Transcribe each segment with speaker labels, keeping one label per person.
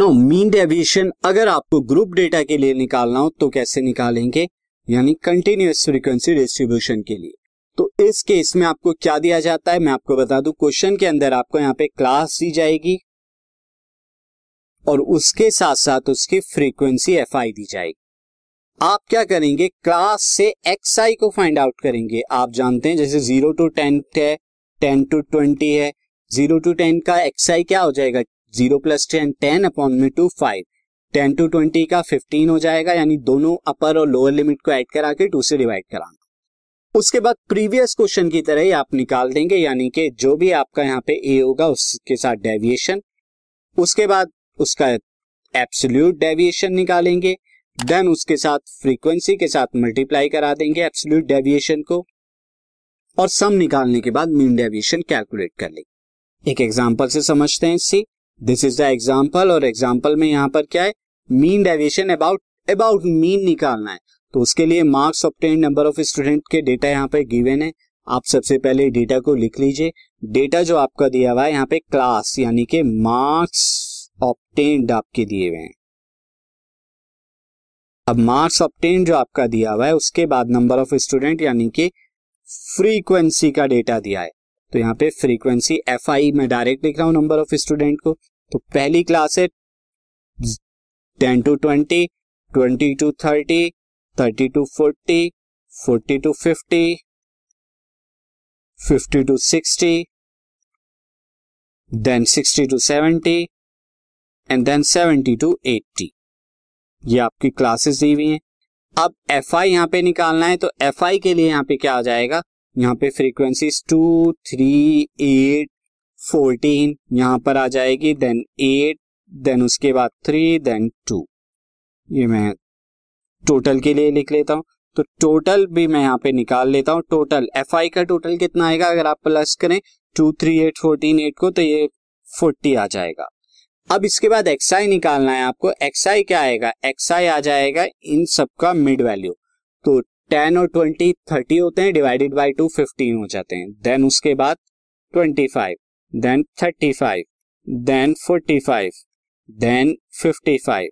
Speaker 1: No mean deviation अगर आपको group data के लिए निकालना हो तो कैसे निकालेंगे? यानी कंटिन्यूस फ्रीक्वेंसी डिस्ट्रीब्यूशन के लिए। तो इस केस में आपको क्या दिया जाता है? मैं आपको बता दूँ क्वेश्चन के अंदर आपको यहाँ पे क्लास दी जाएगी और उसके साथ साथ उसकी फ्रीक्वेंसी एफ़ आई दी जाएगी। आप क्या करेंगे? क्लास से एक्स आई को फाइंड आउट करेंगे। आप जानते हैं, जैसे ज़ीरो टू टेन है टेन टू ट्वेंटी है ज़ीरो टू टेन का एक्स आई क्या हो जाएगा? Zero plus ten ten upon में two five. Ten to twenty का फिफ्टीन हो जाएगा, यानी दोनों अपर और लोअर लिमिट को ऐड करा के टू से डिवाइड कराना उसके बाद प्रीवियस क्वेश्चन की तरह ही आप निकाल देंगे, यानी कि जो भी आपका यहाँ पे ए होगा, उसके साथ डेविएशन। उसके बाद उसका एब्सोल्यूट डेविएशन निकालेंगे। देन उसके साथ फ्रीक्वेंसी के साथ मल्टीप्लाई करा देंगे एब्सोल्यूट डेविएशन को। और सम निकालने के बाद मीन डेविएशन कैलकुलेट कर लेंगे। एक एग्जांपल से समझते हैं see this is the example और एग्ज़ाम्पल में यहाँ पर क्या है? Mean deviation about about mean निकालना है। तो उसके लिए marks obtained number of student के डेटा यहाँ पे गिवन है। आप सबसे पहले डेटा को लिख लीजिए। डेटा जो आपका दिया हुआ है, यहाँ पे क्लास यानी कि मार्क्स ऑप्टेन्ड आपके दिए हुए हैं। अब मार्क्स ऑप्टेन जो आपका दिया हुआ है, उसके बाद नंबर ऑफ़ स्टूडेंट यानी कि फ्रीक्वेंसी का डेटा दिया है। तो यहाँ पे फ्रीक्वेंसी एफ़ आई मैं डायरेक्ट लिख रहा हूँ नंबर ऑफ़ स्टूडेंट को। तो पहली क्लास है ten to twenty twenty to thirty thirty to forty forty to fifty fifty to sixty then sixty to seventy and then seventy to eighty ये आपकी क्लासेस दी हुई हैं। अब एफ़ आई यहाँ पे निकालना है तो एफ़ आई के लिए यहाँ पे क्या आ जाएगा? यहाँ पे frequency two three eight fourteen यहाँ पर आ जाएगी देन एट देन उसके बाद थ्री देन टू ये मैं टोटल के लिए लिख लेता हूँ। तो टोटल भी मैं यहाँ पे निकाल लेता हूँ। टोटल एफ़ आई का टोटल कितना आएगा? अगर आप प्लस करें two three eight fourteen eight को तो ये फोर्टी आ जाएगा। अब इसके बाद एक्स आई निकालना है आपको। एक्स आई क्या आएगा? एक्स आई आ जाएगा इन सबका मिड वैल्यू तो टेन और ट्वेंटी थर्टी होते हैं, डिवाइडेड बाई टू फिफ्टीन हो जाते हैं। देन उसके बाद twenty five then thirty five then forty five then fifty five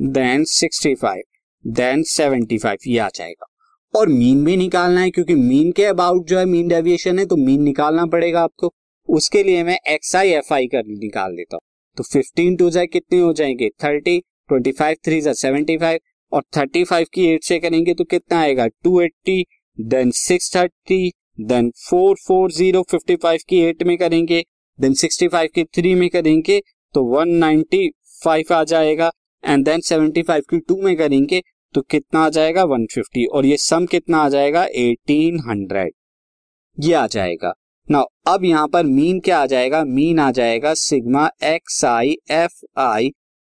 Speaker 1: then sixty five then seventy five, ये आ जाएगा। और मीन भी निकालना है, क्योंकि मीन के अबाउट जो है, मीन डेविएशन है तो मीन निकालना पड़ेगा आपको। उसके लिए मैं एक्स आई एफ़ आई कर निकाल देता हूँ। तो फिफ्टीन टू जाए कितने हो जाएँगे? थर्टी, ट्वेंटी फाइव, थ्री जा सेवेंटी फाइव और थर्टी फाइव की एट से करेंगे तो कितना आएगा? Two eighty then six thirty then four four zero fifty five की एट में करेंगे देन सिक्सटी फाइव की थ्री में करेंगे तो वन नाइनटी फाइव आ जाएगा एंड देन सेवेंटी फाइव की टू में करेंगे तो कितना आ जाएगा? वन फिफ्टी और ये सम कितना आ जाएगा? एटीन हंड्रेड ये आ जाएगा। नाउ अब यहाँ पर मीन क्या आ जाएगा? मीन आ जाएगा sigma X I F I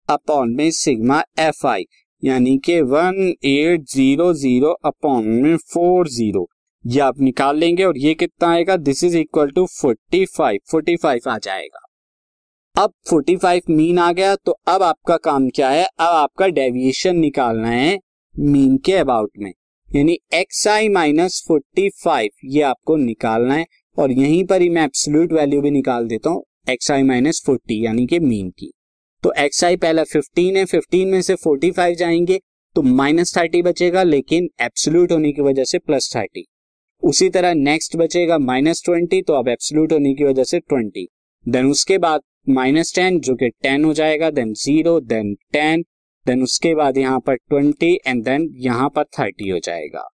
Speaker 1: upon में सिग्मा एफ़ आई यानी कि one eight zero zero upon में फोर ज़ीरो। ये आप निकाल लेंगे और ये कितना आएगा? This is equal to forty five forty five आ जाएगा। अब फोर्टी फाइव मीन आ गया तो अब आपका काम क्या है? अब आपका डेविएशन निकालना है मीन के अबाउट में। यानी X I minus forty five ये आपको निकालना है। और यहीं पर ही मैं एब्सोल्यूट वैल्यू भी निकाल देता हूँ एक्स आई माइनस फोर्टी यानी कि मीन की। तो एक्स आई पहला फिफ्टीन है फिफ्टीन में से फोर्टी फाइव जाएँगे तो माइनस थर्टी बचेगा, लेकिन एब्सोल्यूट होने की वजह से प्लस थर्टी उसी तरह नेक्स्ट बचेगा माइनस ट्वेंटी तो अब एब्सोल्यूट होने की वजह से ट्वेंटी देन उसके बाद माइनस टेन जो कि टेन हो जाएगा then zero then ten then उसके बाद यहाँ पर ट्वेंटी एंड देन यहाँ पर थर्टी हो जाएगा।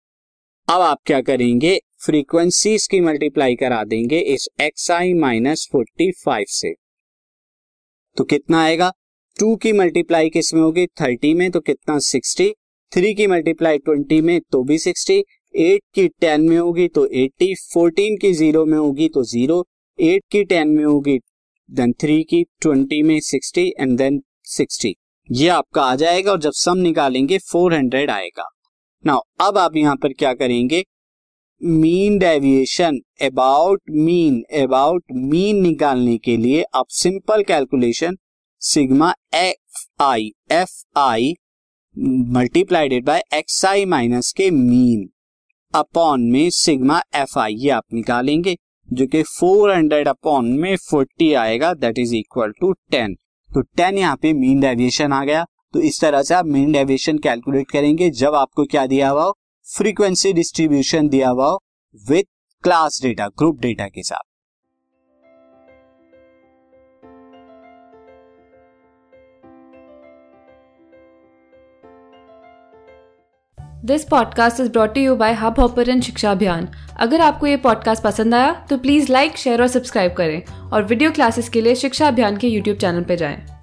Speaker 1: अब आप क्या करेंगे? फ्रीक्वेंसी की मल्टीप्लाई करा देंगे इस X I minus forty five से। तो कितना आएगा? टू की मल्टीप्लाई किसमें होगी? थर्टी में तो कितना? सिक्सटी। थ्री की मल्टीप्लाई ट्वेंटी में तो भी सिक्सटी। एट की टेन में होगी तो एट्टी फोर्टीन की ज़ीरो में होगी तो ज़ीरो। एट की टेन में होगी देन थ्री की ट्वेंटी में सिक्सटी एंड देन सिक्सटी। ये आपका आ जाएगा, और जब सम निकालेंगे फोर हंड्रेड आएगा। नाउ अब आप यहाँ पर क्या करेंगे? Mean deviation about mean about mean निकालने के लिए आप simple calculation sigma F I F I multiplied by X I minus के मीन अपॉन में सिग्मा एफ़ आई ये आप निकालेंगे, जो कि 400 अपॉन में 40 आएगा दैट इज़ इक्वल टू 10 तो टेन यहाँ पे मीन डेविएशन आ गया। तो इस तरह से आप मीन डेविएशन कैलकुलेट करेंगे, जब आपको क्या दिया हुआ हो फ्रीक्वेंसी डिस्ट्रीब्यूशन दिया हुआ with class data group data के साथ
Speaker 2: this podcast is brought you by hub hopper शिक्षा अभियान अगर आपको ये पॉडकास्ट पसंद आया तो प्लीज़ लाइक शेयर और सब्सक्राइब करें और वीडियो क्लासेस के लिए शिक्षा अभियान के यूट्यूब चैनल पर जाएँ।